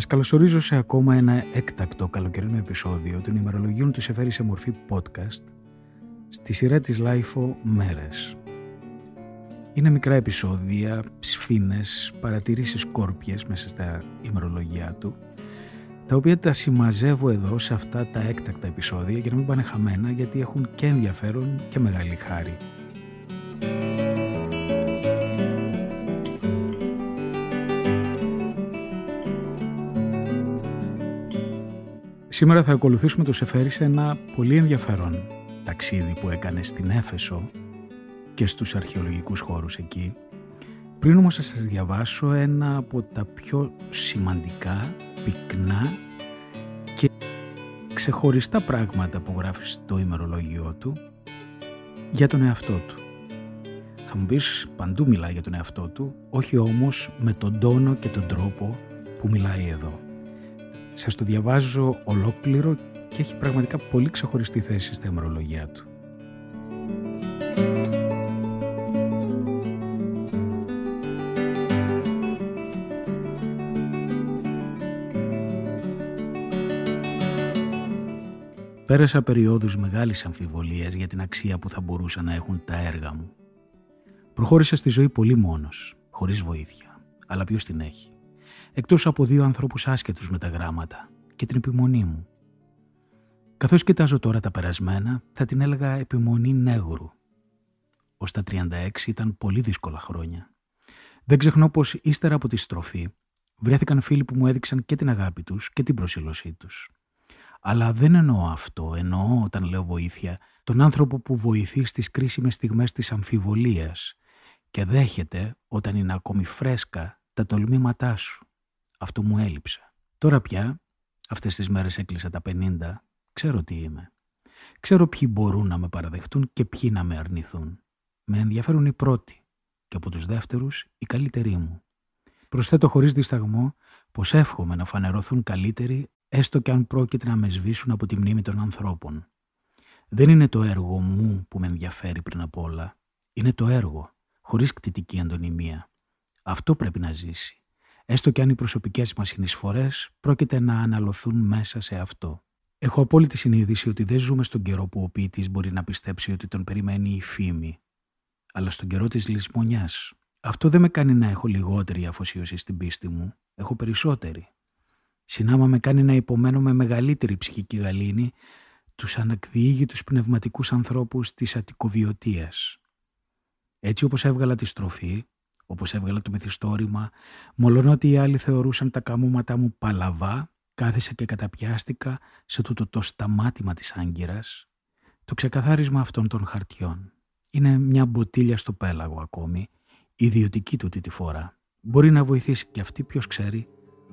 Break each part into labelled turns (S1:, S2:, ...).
S1: Σας καλωσορίζω σε ακόμα ένα έκτακτο καλοκαιρινό επεισόδιο των ημερολογίων του Σεφέρη σε μορφή podcast στη σειρά της LiFO Μέρες. Είναι μικρά επεισόδια, σφήνες, παρατηρήσεις σκόρπιες μέσα στα ημερολόγιά του τα οποία τα συμμαζεύω εδώ σε αυτά τα έκτακτα επεισόδια για να μην πάνε χαμένα γιατί έχουν και ενδιαφέρον και μεγάλη χάρη. Σήμερα θα ακολουθήσουμε το Σεφέρι σε ένα πολύ ενδιαφέρον ταξίδι που έκανε στην Έφεσο και στους αρχαιολογικούς χώρους εκεί. Πριν όμως θα σας διαβάσω ένα από τα πιο σημαντικά, πυκνά και ξεχωριστά πράγματα που γράφει στο ημερολόγιο του για τον εαυτό του. Θα μου πεις παντού μιλάει για τον εαυτό του, όχι όμως με τον τόνο και τον τρόπο που μιλάει εδώ. Σας το διαβάζω ολόκληρο και έχει πραγματικά πολύ ξεχωριστή θέση στα ημερολογία του. Πέρασα περιόδους μεγάλης αμφιβολίας για την αξία που θα μπορούσαν να έχουν τα έργα μου. Προχώρησα στη ζωή πολύ μόνος, χωρίς βοήθεια. Αλλά ποιος την έχει εκτός από δύο ανθρώπους άσχετους με τα γράμματα και την επιμονή μου. Καθώς κοιτάζω τώρα τα περασμένα, θα την έλεγα επιμονή νέγρου. Ως τα 36 ήταν πολύ δύσκολα χρόνια. Δεν ξεχνώ πως ύστερα από τη στροφή βρέθηκαν φίλοι που μου έδειξαν και την αγάπη τους και την προσήλωσή τους. Αλλά δεν εννοώ αυτό, εννοώ όταν λέω βοήθεια τον άνθρωπο που βοηθεί στις κρίσιμες στιγμές της αμφιβολίας και δέχεται όταν είναι ακόμη φρέσκα τα τολμήματά σου. Αυτό μου έλειψε. Τώρα πια, αυτές τις μέρες έκλεισα τα 50, ξέρω τι είμαι. Ξέρω ποιοι μπορούν να με παραδεχτούν και ποιοι να με αρνηθούν. Με ενδιαφέρουν οι πρώτοι και από τους δεύτερους οι καλύτεροι μου. Προσθέτω χωρίς δισταγμό πως εύχομαι να φανερωθούν καλύτεροι έστω και αν πρόκειται να με σβήσουν από τη μνήμη των ανθρώπων. Δεν είναι το έργο μου που με ενδιαφέρει πριν απ' όλα. Είναι το έργο, χωρίς κτητική αντωνυμία. Αυτό πρέπει να ζήσει έστω και αν οι προσωπικές μας συνεισφορές πρόκειται να αναλωθούν μέσα σε αυτό. Έχω απόλυτη συνείδηση ότι δεν ζούμε στον καιρό που ο ποιητής μπορεί να πιστέψει ότι τον περιμένει η φήμη, αλλά στον καιρό της λησμονιάς. Αυτό δεν με κάνει να έχω λιγότερη αφοσίωση στην πίστη μου, έχω περισσότερη. Συνάμα με κάνει να υπομένω με μεγαλύτερη ψυχική γαλήνη τους ανακδιήγητους πνευματικούς ανθρώπους της αττικοβιωτίας. Έτσι όπως έβγαλα τη στροφή, όπως έβγαλα το μυθιστόρημα, μολονότι οι άλλοι θεωρούσαν τα καμώματά μου παλαβά, κάθισα και καταπιάστηκα σε τούτο το σταμάτημα της άγκυρας, το ξεκαθάρισμα αυτών των χαρτιών. Είναι μια μποτίλια στο πέλαγο ακόμη, ιδιωτική του τη φορά. Μπορεί να βοηθήσει και αυτή ποιος ξέρει,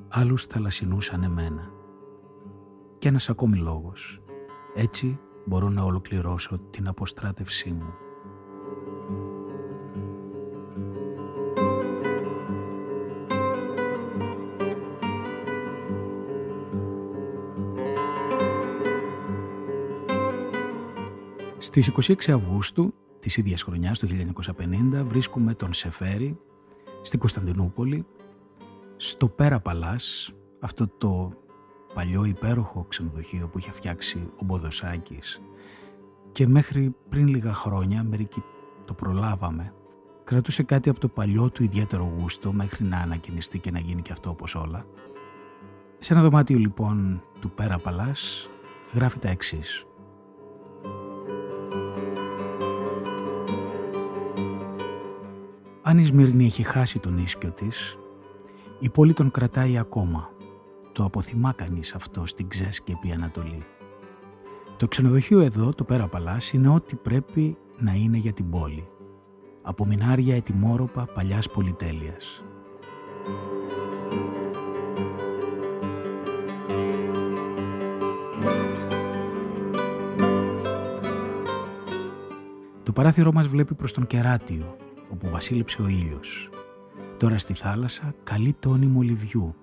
S1: άλλους θαλασσινούς εμένα. Και ένας ακόμη λόγος. Έτσι μπορώ να ολοκληρώσω την αποστράτευσή μου. Στις 26 Αυγούστου της ίδιας χρονιάς, το 1950, βρίσκουμε τον Σεφέρη στην Κωνσταντινούπολη, στο Πέρα Παλάς, αυτό το παλιό υπέροχο ξενοδοχείο που είχε φτιάξει ο Μποδοσάκης και μέχρι πριν λίγα χρόνια, μερικοί το προλάβαμε, κρατούσε κάτι από το παλιό του ιδιαίτερο γούστο μέχρι να ανακοινιστεί και να γίνει και αυτό όπως όλα. Σε ένα δωμάτιο λοιπόν του Πέρα Παλάς γράφει τα εξής. Αν η Σμύρνη έχει χάσει τον ίσκιο της, η πόλη τον κρατάει ακόμα. Το αποθυμά κανείς αυτό στην ξέσκεπη Ανατολή. Το ξενοδοχείο εδώ, το Πέρα Παλάς, είναι ό,τι πρέπει να είναι για την πόλη. Από μινάρια ετοιμόρροπα παλιάς πολυτέλειας. Το παράθυρό μας βλέπει προς τον Κεράτιο, όπου βασίλεψε ο ήλιος. Τώρα στη θάλασσα καλή τόνη μολυβιού.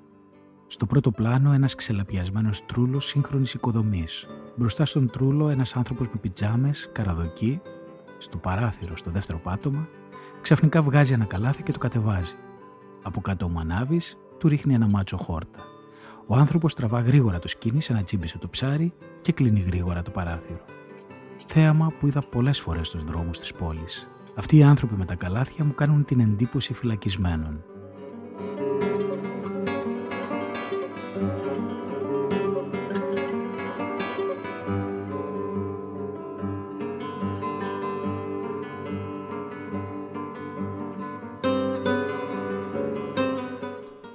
S1: Στο πρώτο πλάνο ένας ξελαπιασμένος τρούλος σύγχρονης οικοδομής. Μπροστά στον τρούλο ένας άνθρωπος με πιτζάμες, καραδοκί, στο παράθυρο στο δεύτερο πάτωμα, ξαφνικά βγάζει ένα καλάθι και το κατεβάζει. Από κάτω ο Μανάβης του ρίχνει ένα μάτσο χόρτα. Ο άνθρωπος τραβά γρήγορα το σκήνη σαν να τσίμπησε το ψάρι και κλείνει γρήγορα το παράθυρο. Θέαμα που είδα πολλές φορές στους δρόμους της πόλης. Αυτοί οι άνθρωποι με τα καλάθια μου κάνουν την εντύπωση φυλακισμένων.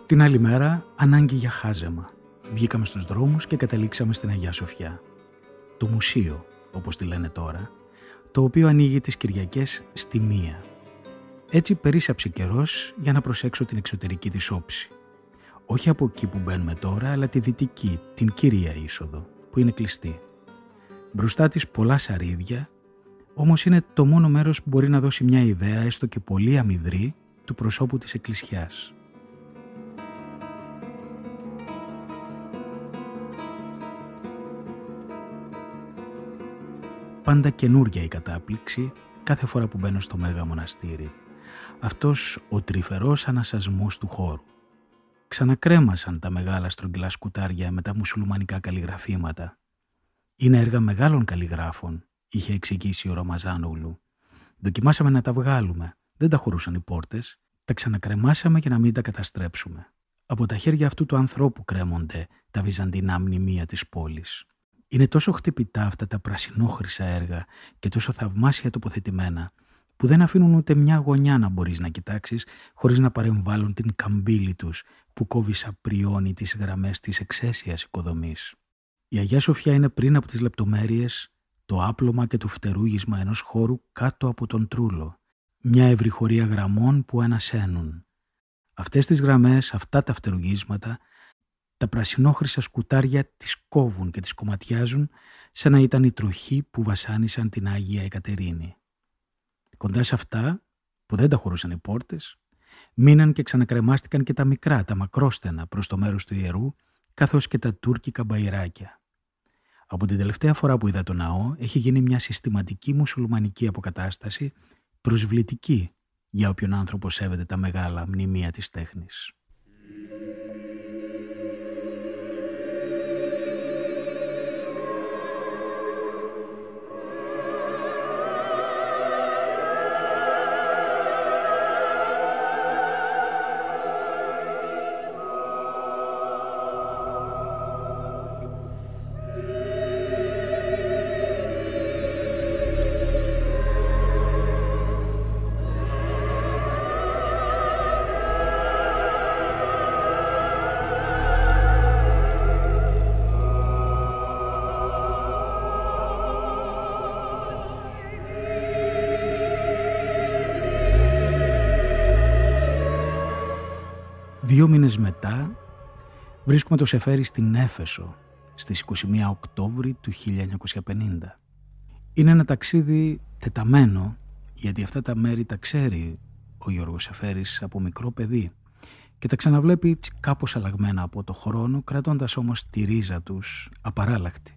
S1: Την άλλη μέρα, ανάγκη για χάζεμα. Βγήκαμε στους δρόμους και καταλήξαμε στην Αγία Σοφιά. Το μουσείο, όπως τη λένε τώρα, το οποίο ανοίγει τις Κυριακές στη μία. Έτσι περίσαψε καιρός για να προσέξω την εξωτερική της όψη. Όχι από εκεί που μπαίνουμε τώρα, αλλά τη δυτική, την κύρια είσοδο, που είναι κλειστή. Μπροστά της πολλά σαρίδια, όμως είναι το μόνο μέρος που μπορεί να δώσει μια ιδέα, έστω και πολύ αμυδρή, του προσώπου της εκκλησιάς. Πάντα καινούρια η κατάπληξη κάθε φορά που μπαίνω στο Μέγα Μοναστήρι. Αυτός ο τρυφερός ανασασμός του χώρου. Ξανακρέμασαν τα μεγάλα στρογγυλά σκουτάρια με τα μουσουλμανικά καλλιγραφήματα. Είναι έργα μεγάλων καλλιγράφων, είχε εξηγήσει ο Ρωμαζάνογλου. Δοκιμάσαμε να τα βγάλουμε. Δεν τα χωρούσαν οι πόρτες. Τα ξανακρεμάσαμε για να μην τα καταστρέψουμε. Από τα χέρια αυτού του ανθρώπου κρέμονται τα βυζαντινά μνημεία της πόλης. Είναι τόσο χτυπητά αυτά τα πρασινόχρυσα έργα και τόσο θαυμάσια τοποθετημένα, που δεν αφήνουν ούτε μια γωνιά να μπορείς να κοιτάξεις χωρίς να παρεμβάλλουν την καμπύλη τους που κόβει σαπριώνει τις γραμμές της εξαίσιας οικοδομής. Η Αγία Σοφιά είναι πριν από τις λεπτομέρειες το άπλωμα και το φτερούγισμα ενός χώρου κάτω από τον τρούλο, μια ευρυχωρία γραμμών που ανασένουν. Αυτές τις γραμμές, αυτά τα φτερουγίσματα τα πρασινόχρυσα σκουτάρια τις κόβουν και τις κομματιάζουν σαν να ήταν η τροχή που βασάνισαν την Άγια Εκατερίνη. Κοντά σε αυτά, που δεν τα χωρούσαν οι πόρτες, μείναν και ξανακρεμάστηκαν και τα μικρά, τα μακρόστενα προς το μέρος του ιερού, καθώς και τα τουρκικά μπαϊράκια. Από την τελευταία φορά που είδα το ναό, έχει γίνει μια συστηματική μουσουλμανική αποκατάσταση, προσβλητική για όποιον άνθρωπο σέβεται τα μεγάλα μνημεία της τέχνης. Δύο μήνες μετά βρίσκουμε το Σεφέρι στην Έφεσο στις 21 Οκτώβρη του 1950. Είναι ένα ταξίδι τεταμένο γιατί αυτά τα μέρη τα ξέρει ο Γιώργος Σεφέρης από μικρό παιδί και τα ξαναβλέπει κάπως αλλαγμένα από το χρόνο κρατώντας όμως τη ρίζα τους απαράλλακτη.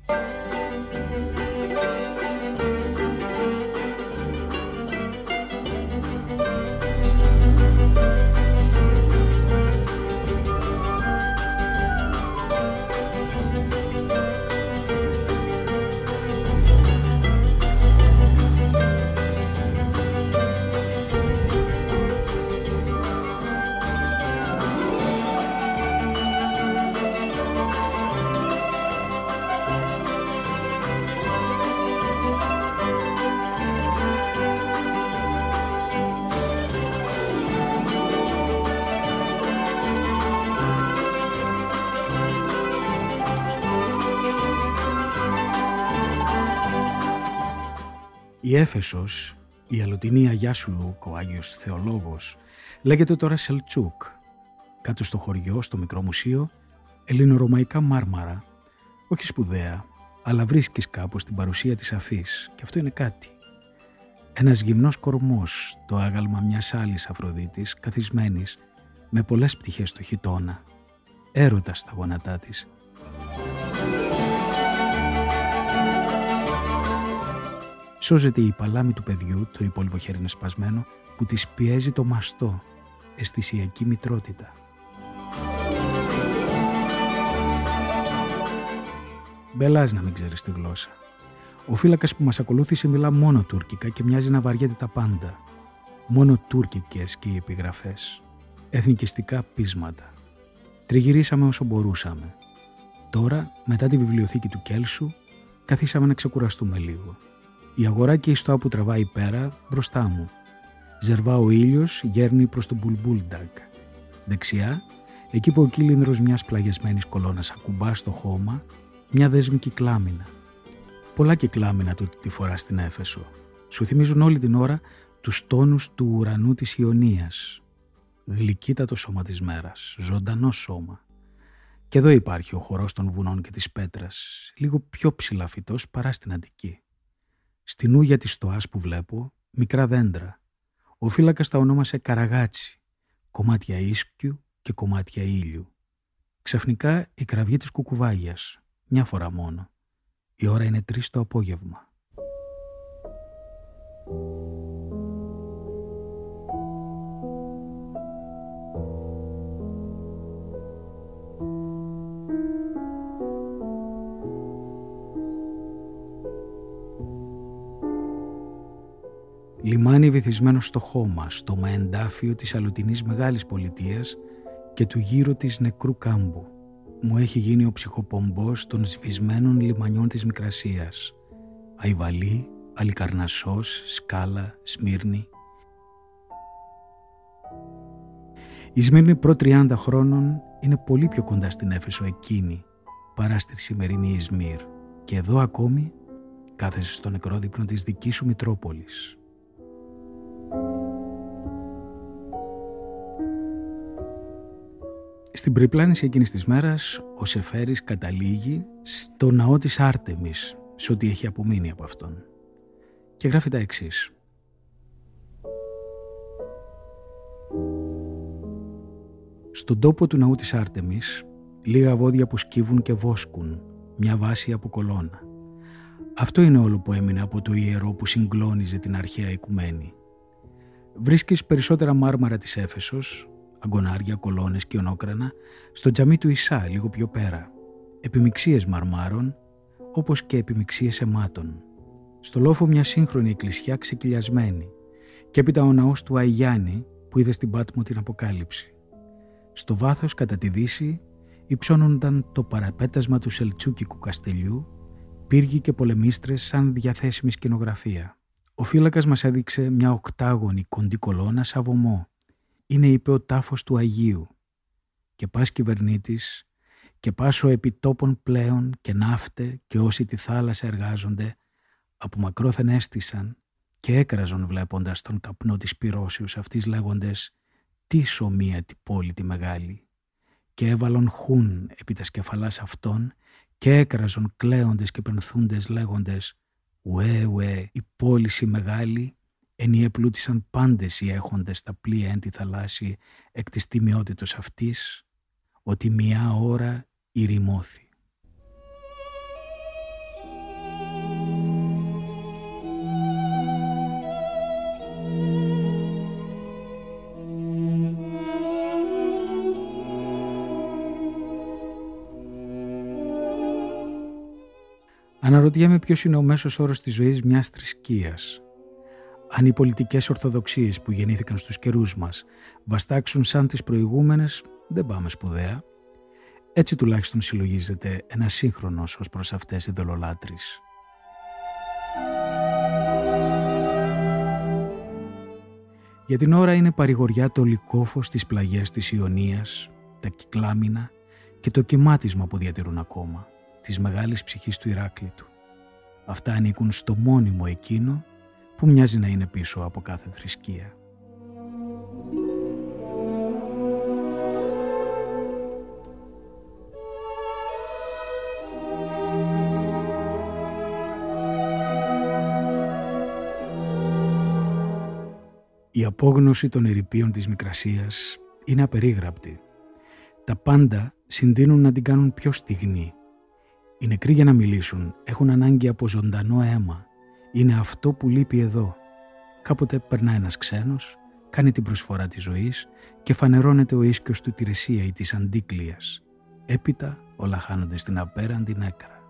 S1: Η Έφεσος, η αλωτινή Αγιά Σουλούκ, ο Άγιος Θεολόγος, λέγεται τώρα Σελτσούκ. Κάτω στο χωριό, στο μικρό μουσείο, ελληνορωμαϊκά μάρμαρα. Όχι σπουδαία, αλλά βρίσκεις κάπως την παρουσία της αφής και αυτό είναι κάτι. Ένας γυμνός κορμός, το άγαλμα μιας άλλης Αφροδίτης, καθισμένης, με πολλές πτυχές στο χιτώνα. Έρωτας στα γόνατά της Σώζεται η παλάμη του παιδιού, το υπόλοιπο χέρι είναι σπασμένο, που της πιέζει το μαστό, αισθησιακή μητρότητα. Μπελάς να μην ξέρεις τη γλώσσα. Ο φύλακας που μας ακολούθησε μιλά μόνο τουρκικά και μοιάζει να βαριέται τα πάντα. Μόνο τουρκικές και οι επιγραφές. Εθνικιστικά πείσματα. Τριγυρίσαμε όσο μπορούσαμε. Τώρα, μετά τη βιβλιοθήκη του Κέλσου, καθίσαμε να ξεκουραστούμε λίγο. Η αγορά και η στοά που τραβάει πέρα μπροστά μου. Ζερβά ο ήλιος γέρνει προς τον Μπουλμπούλνταγκ. Δεξιά, εκεί που ο κύλινδρος μιας πλαγιασμένης κολόνας ακουμπά στο χώμα, μια δέσμη κυκλάμινα. Πολλά κυκλάμινα τούτη τη φορά στην Έφεσο. Σου θυμίζουν όλη την ώρα τους τόνους του ουρανού της Ιωνίας. Γλυκύτατο σώμα της μέρας, ζωντανό σώμα. Και εδώ υπάρχει ο χορός των βουνών και της πέτρας, λίγο πιο ψηλαφιτός παρά στην Αντική. Στην ούγια της στοάς που βλέπω, μικρά δέντρα. Ο φύλακας τα ονόμασε καραγάτσι, κομμάτια ίσκιου και κομμάτια ήλιου. Ξαφνικά η κραυγή της κουκουβάγιας, μια φορά μόνο. Η ώρα είναι τρεις το απόγευμα. Λιμάνι βυθισμένο στο χώμα, στο μαεντάφιο της αλωτινής μεγάλης πολιτείας και του γύρω της νεκρού κάμπου μου έχει γίνει ο ψυχοπομπός των σβησμένων λιμανιών της Μικρασίας. Αϊβαλή, Αλικαρνασσός, Σκάλα, Σμύρνη. Η Σμύρνη προ 30 χρόνων είναι πολύ πιο κοντά στην Έφεσο εκείνη παρά στη σημερινή Ισμύρ και εδώ ακόμη κάθεσαι στο νεκρόδειπνο της δικής σου Μητρόπολης. Στην περιπλάνηση εκείνης της μέρας, ο Σεφέρης καταλήγει στο ναό της Άρτεμις, σε ό,τι έχει απομείνει από αυτόν. Και γράφει τα εξής. Στον τόπο του ναού της Άρτεμις, λίγα βόδια που σκύβουν και βόσκουν, μια βάση από κολόνα. Αυτό είναι όλο που έμεινε από το ιερό που συγκλώνιζε την αρχαία οικουμένη. Βρίσκεις περισσότερα μάρμαρα της Έφεσος, αγκονάρια, κολόνες και ονόκρανα στο τζαμί του Ισά λίγο πιο πέρα. Επιμιξίες μαρμάρων όπως και επιμιξίες αιμάτων. Στο λόφο μια σύγχρονη εκκλησιά ξεκυλιασμένη και έπειτα ο ναός του Αϊγιάννη που είδε στην Πάτμο την Αποκάλυψη. Στο βάθος κατά τη δύση υψώνονταν το παραπέτασμα του Σελτσούκικου Καστελιού, πύργοι και πολεμίστρες σαν διαθέσιμη σκηνογραφία. Ο φύλακας μας έδειξε μια οκτάγωνη κοντή κολόνα σαν βωμό είναι είπε ο τάφος του Αγίου. Και πας κυβερνήτης και πάσο επιτόπων πλέον και ναύτε και όσοι τη θάλασσα εργάζονται από μακρόθεν έστησαν και έκραζον βλέποντας τον καπνό της πυρώσεως αυτής λέγοντες «Τι σωμία τη πόλη τη μεγάλη» και έβαλον χούν επί τα σκεφαλάς αυτών και έκραζον κλαίοντες και πενθούντες λέγοντες «Ουέ, ουέ, η πόλη η μεγάλη ενιεπλούτησαν πάντες οι έχοντες τα πλοία εν τη θαλάσση εκ της τιμιότητος αυτής, ότι μια ώρα ηρημώθη. Αναρωτιέμαι ποιος είναι ο μέσος όρος της ζωής μιας θρησκείας αν οι πολιτικές ορθοδοξίες που γεννήθηκαν στους καιρούς μας βαστάξουν σαν τις προηγούμενες, δεν πάμε σπουδαία. Έτσι τουλάχιστον συλλογίζεται ένα σύγχρονος ως προς αυτές οι δολολάτρεις. Για την ώρα είναι παρηγοριά το λικόφος στις πλαγιές της Ιωνίας, τα κυκλάμινα και το κοιμάτισμα που διατηρούν ακόμα, της μεγάλης ψυχής του Ηράκλειτου. Αυτά ανήκουν στο μόνιμο εκείνο που μοιάζει να είναι πίσω από κάθε θρησκεία; Η απόγνωση των ερηπείων της Μικρασίας είναι απερίγραπτη. Τα πάντα συντείνουν να την κάνουν πιο στιγνή. Οι νεκροί για να μιλήσουν έχουν ανάγκη από ζωντανό αίμα είναι αυτό που λείπει εδώ. Κάποτε περνά ένας ξένος, κάνει την προσφορά της ζωής και φανερώνεται ο ίσκιος του Τηρεσία ή της Αντίκλειας. Έπειτα όλα χάνονται στην απέραντη νέκρα.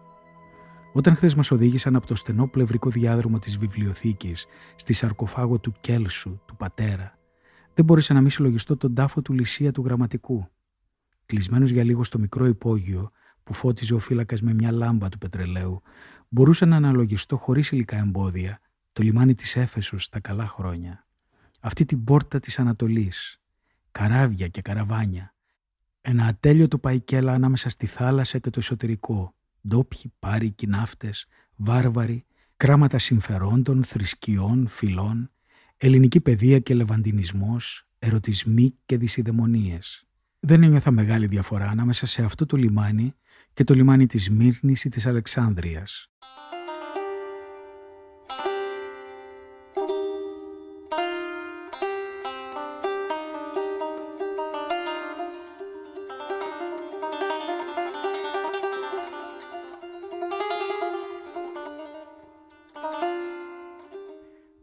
S1: Όταν χθες μας οδήγησαν από το στενό πλευρικό διάδρομο της βιβλιοθήκης στη σαρκοφάγο του Κέλσου, του πατέρα, δεν μπόρεσα να μην συλλογιστώ τον τάφο του Λυσία του γραμματικού. Κλεισμένος για λίγο στο μικρό υπόγειο που φώτιζε ο φύλακας με μια λάμπα του πετρελαίου, μπορούσα να αναλογιστώ χωρίς υλικά εμπόδια το λιμάνι της Έφεσος στα καλά χρόνια. Αυτή την πόρτα της Ανατολής, καράβια και καραβάνια, ένα ατέλειωτο παϊκέλα ανάμεσα στη θάλασσα και το εσωτερικό, ντόπιοι, πάρικοι, ναύτες, βάρβαροι, κράματα συμφερόντων, θρησκειών, φυλών, ελληνική παιδεία και λεβαντινισμός, ερωτισμοί και δυσιδαιμονίες. Δεν ένιωθα μεγάλη διαφορά ανάμεσα σε αυτό το λιμάνι και το λιμάνι της Μύρνης ή της Αλεξάνδρειας.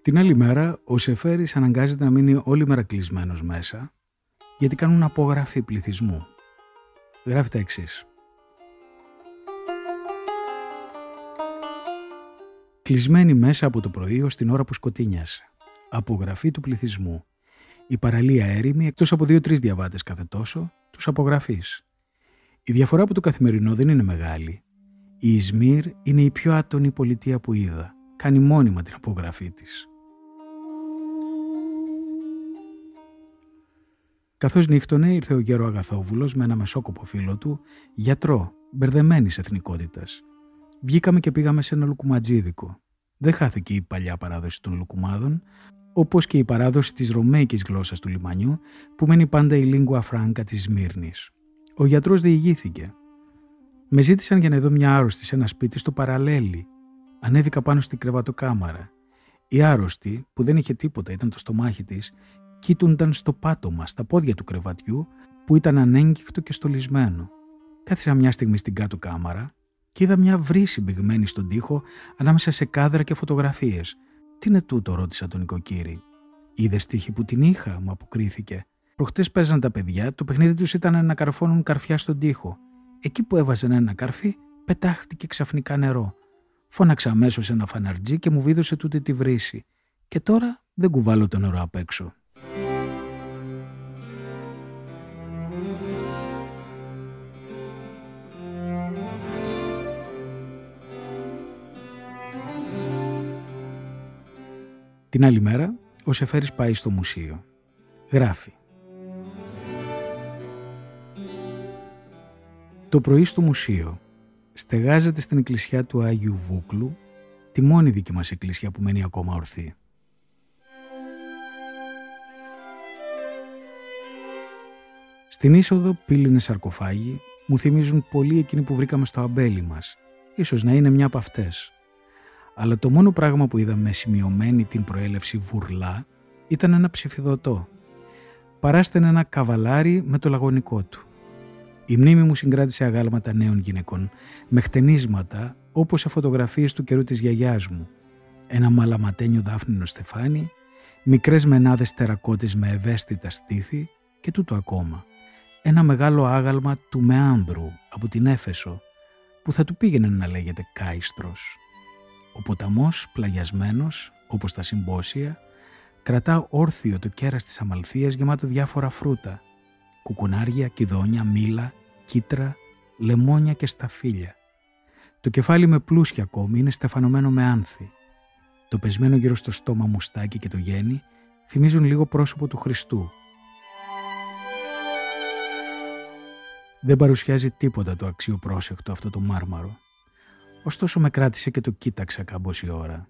S1: Την άλλη μέρα, ο Σεφέρης αναγκάζεται να μείνει όλη μέρα κλεισμένος μέσα, γιατί κάνουν απογραφή πληθυσμού. Γράφει τα εξής. Κλεισμένη μέσα από το πρωί ως την ώρα που σκοτίνιασε. Απογραφή του πληθυσμού. Η παραλία έρημη, εκτός από δύο-τρεις διαβάτες κάθε τόσο, τους απογραφείς. Η διαφορά από το καθημερινό δεν είναι μεγάλη. Η Ισμύρ είναι η πιο άτονη πολιτεία που είδα. Κάνει μόνιμα την απογραφή της. Καθώς νύχτωνε ήρθε ο γέρο Αγαθόβουλος με ένα μεσόκοπο φίλο του, γιατρό, μπερδεμένης εθνικότητας. Βγήκαμε και πήγαμε σε ένα λουκουματζίδικο. Δεν χάθηκε η παλιά παράδοση των λουκουμάδων, όπως και η παράδοση της ρωμαϊκής γλώσσας του λιμανιού, που μένει πάντα η λίγκουα φράγκα της Σμύρνης. Ο γιατρός διηγήθηκε. Με ζήτησαν για να δω μια άρρωστη σε ένα σπίτι στο παραλέλι. Ανέβηκα πάνω στην κρεβατοκάμαρα. Η άρρωστη, που δεν είχε τίποτα, ήταν το στομάχι της, κοίτουνταν στο πάτωμα, στα πόδια του κρεβατιού που ήταν ανέγκυχτο και στολισμένο. Κάθισα μια στιγμή στην κάτω κάμαρα και είδα μια βρύση μπηγμένη στον τοίχο ανάμεσα σε κάδρα και φωτογραφίες. Τι είναι τούτο, ρώτησα τον οικοκύρη. Είδες τύχη που την είχα, μου αποκρίθηκε. Προχτές παίζαν τα παιδιά, το παιχνίδι τους ήταν να καρφώνουν καρφιά στον τοίχο. Εκεί που έβαζαν ένα καρφί, πετάχτηκε ξαφνικά νερό. Φώναξα αμέσως ένα φαναρτζί και μου βίδωσε τούτη τη βρύση. Και τώρα δεν κουβάλω το νερό απ' έξω. Την άλλη μέρα, ο Σεφέρης πάει στο μουσείο. Γράφει. Το πρωί στο μουσείο στεγάζεται στην εκκλησιά του Άγιου Βούκλου, τη μόνη δική μας εκκλησιά που μένει ακόμα ορθή. Στην είσοδο πύληνες σαρκοφάγοι μου θυμίζουν πολύ εκείνοι που βρήκαμε στο αμπέλι μας. Ίσως να είναι μια από αυτές αλλά το μόνο πράγμα που είδαμε σημειωμένη την προέλευση βουρλά ήταν ένα ψηφιδωτό. Παράστανε ένα καβαλάρι με το λαγωνικό του. Η μνήμη μου συγκράτησε αγάλματα νέων γυναικών, με χτενίσματα όπως σε φωτογραφίες του καιρού της γιαγιάς μου. Ένα μαλαματένιο δάφνινο στεφάνι, μικρές μενάδες τερακότες με ευαίσθητα στήθη και τούτο ακόμα. Ένα μεγάλο άγαλμα του Μεάνδρου από την Έφεσο, που θα του πήγαινε να λέγεται Κάιστρος. Ο ποταμός, πλαγιασμένος, όπως τα συμπόσια, κρατά όρθιο το κέρας της αμαλθίας γεμάτο διάφορα φρούτα, κουκουνάρια, κιδόνια, μήλα, κίτρα, λεμόνια και σταφύλια. Το κεφάλι με πλούσια ακόμη είναι στεφανωμένο με άνθη. Το πεσμένο γύρω στο στόμα μουστάκι και το γέννη θυμίζουν λίγο πρόσωπο του Χριστού. Δεν παρουσιάζει τίποτα το αξιοπρόσεκτο αυτό το μάρμαρο. Ωστόσο με κράτησε και το κοίταξα κάμποση ώρα.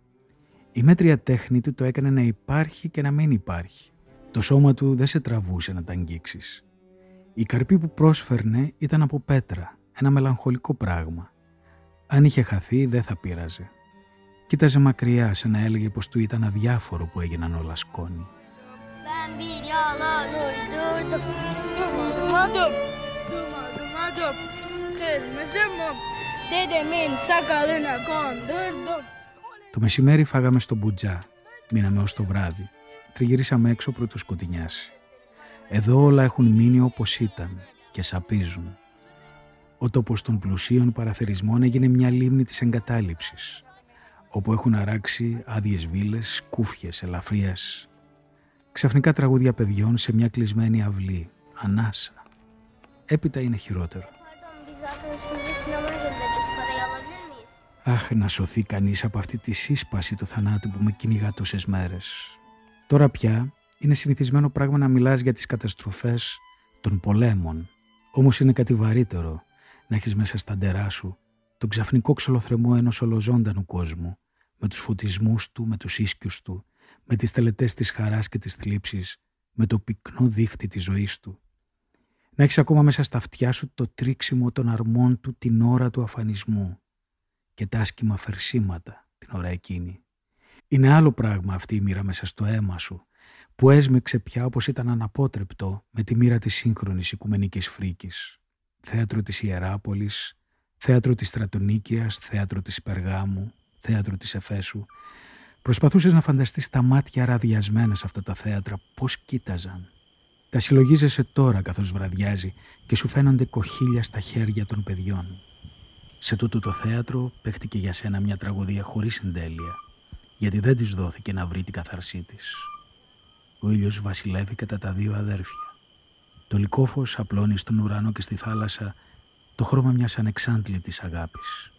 S1: Η μέτρια τέχνη του το έκανε να υπάρχει και να μην υπάρχει. Το σώμα του δεν σε τραβούσε να τα αγγίξει. Η καρπή που πρόσφερνε ήταν από πέτρα, ένα μελαγχολικό πράγμα. Αν είχε χαθεί δεν θα πείραζε. Κοίταζε μακριά σαν να έλεγε πως του ήταν αδιάφορο που έγιναν όλα σκόνη. Το μεσημέρι φάγαμε στο Μπουτζά. Μείναμε ως το βράδυ. Τριγυρίσαμε έξω πρωτού σκοτεινιάσει. Εδώ όλα έχουν μείνει όπως ήταν και σαπίζουν. Ο τόπος των πλουσίων παραθερισμών έγινε μια λίμνη της εγκατάλειψης, όπου έχουν αράξει άδειες βίλες, κούφιες, ελαφρίες. Ξαφνικά τραγούδια παιδιών σε μια κλεισμένη αυλή, ανάσα. Έπειτα είναι χειρότερο. Αχ, να σωθεί κανείς από αυτή τη σύσπαση του θανάτου που με κυνηγά τόσες μέρες. Τώρα πια είναι συνηθισμένο πράγμα να μιλάς για τις καταστροφές των πολέμων. Όμως είναι κάτι βαρύτερο να έχεις μέσα στα ντερά σου τον ξαφνικό ξολοθρεμό ενός ολοζώντανου κόσμου, με τους φωτισμούς του, με τους ίσκιους του, με τις τελετές της χαράς και της θλίψης, με το πυκνό δίχτυ της ζωής του. Να έχεις ακόμα μέσα στα αυτιά σου το τρίξιμο των αρμών του την ώρα του αφανισμού και τα άσχημα φερσίματα την ώρα εκείνη. Είναι άλλο πράγμα αυτή η μοίρα μέσα στο αίμα σου, που έσμεξε πια όπως ήταν αναπότρεπτο με τη μοίρα της σύγχρονης οικουμενικής φρίκης. Θέατρο της Ιεράπολης, θέατρο της Στρατονίκιας, θέατρο της Περγάμου, θέατρο της Εφέσου. Προσπαθούσες να φανταστείς τα μάτια ραδιασμένα σε αυτά τα θέατρα πώς κοίταζαν; Τα συλλογίζεσαι τώρα καθώς βραδιάζει και σου φαίνονται κοχύλια στα χέρια των παιδιών. Σε τούτο το θέατρο παίχτηκε για σένα μια τραγωδία χωρίς συντέλεια, γιατί δεν της δόθηκε να βρει την καθαρσή της. Ο ήλιος βασιλεύει κατά τα δύο αδέρφια. Το λικόφος απλώνει στον ουρανό και στη θάλασσα το χρώμα μιας ανεξάντλητης αγάπης.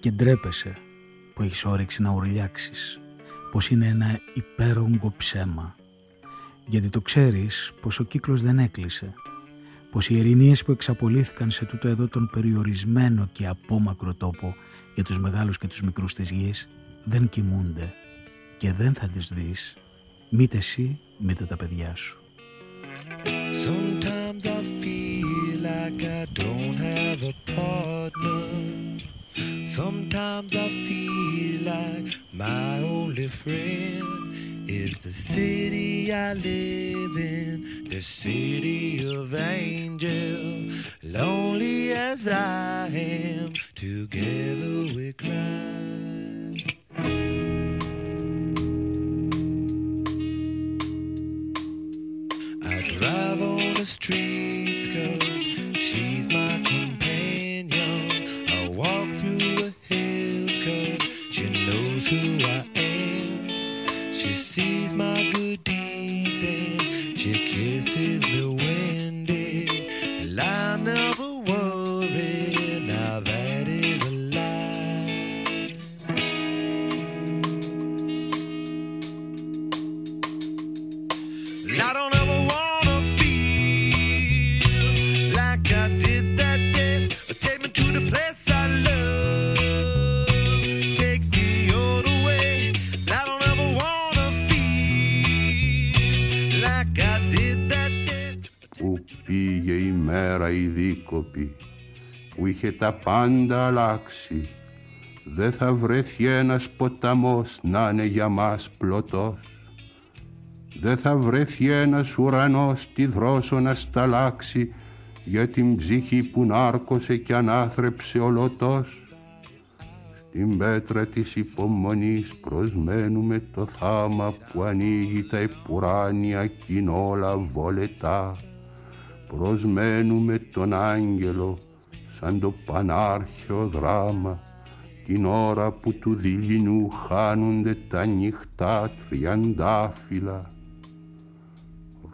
S1: Και ντρέπεσαι που έχεις όρεξη να ουρλιάξεις, πως είναι ένα υπέρογκο ψέμα, γιατί το ξέρεις πως ο κύκλος δεν έκλεισε, πως οι ερηνίες που εξαπολύθηκαν σε τούτο εδώ τον περιορισμένο και απόμακρο τόπο για τους μεγάλους και τους μικρούς της γης δεν κοιμούνται και δεν θα τις δεις μήτε εσύ μήτε τα παιδιά σου. Sometimes I feel like I don't have a partner Sometimes I feel like my only friend is the city I live in, the city of angels. Lonely as I am, together we cry. I drive on the streets I
S2: know είχε τα πάντα αλλάξει. Δεν θα βρεθεί ένας ποταμός να είναι για μας πλωτός. Δεν θα βρεθεί ένας ουρανός τη δρόσο να σταλάξει για την ψυχή που νάρκωσε και ανάθρεψε ολωτός στην πέτρα της υπομονής προσμένουμε το θάμα που ανοίγει τα επουράνια κοινόλα βολετά. Προσμένουμε τον άγγελο σαν το πανάρχαιο δράμα την ώρα που του δειλινού χάνονται τα νυχτά τριαντάφυλλα.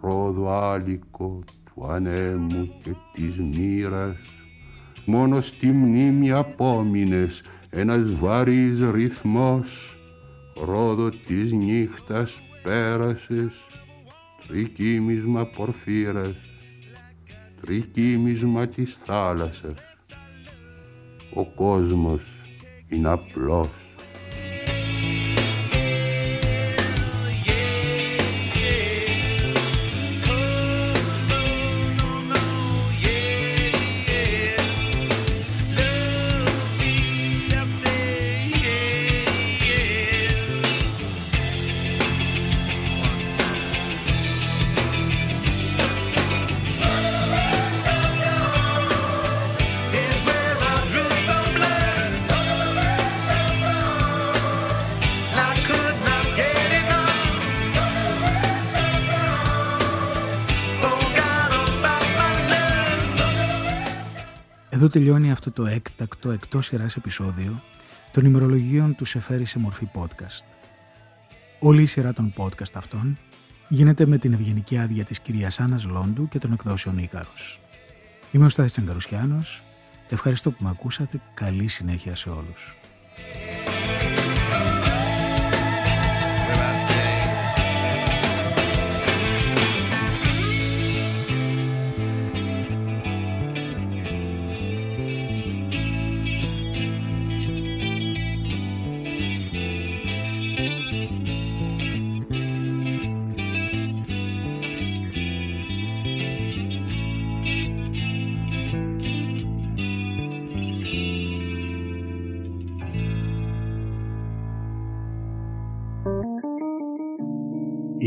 S2: Ρόδο άλικο του ανέμου και της μοίρας μόνο στη μνήμη απόμεινες ένας βαρύς ρυθμός. Ρόδο της νύχτας πέρασες τρικύμισμα πορφύρας τρικύμισμα της θάλασσας ο κόσμος είναι απλός
S1: τελειώνει αυτό το έκτακτο εκτός σειράς επεισόδιο των ημερολογίων του σε φέρει σε μορφή podcast. Όλη η σειρά των podcast αυτών γίνεται με την ευγενική άδεια της κυρίας Άννας Λόντου και των εκδόσεων Ίκαρος. Είμαι ο Στάθης Τσαγκαρουσιάνος. Ευχαριστώ που με ακούσατε. Καλή συνέχεια σε όλους.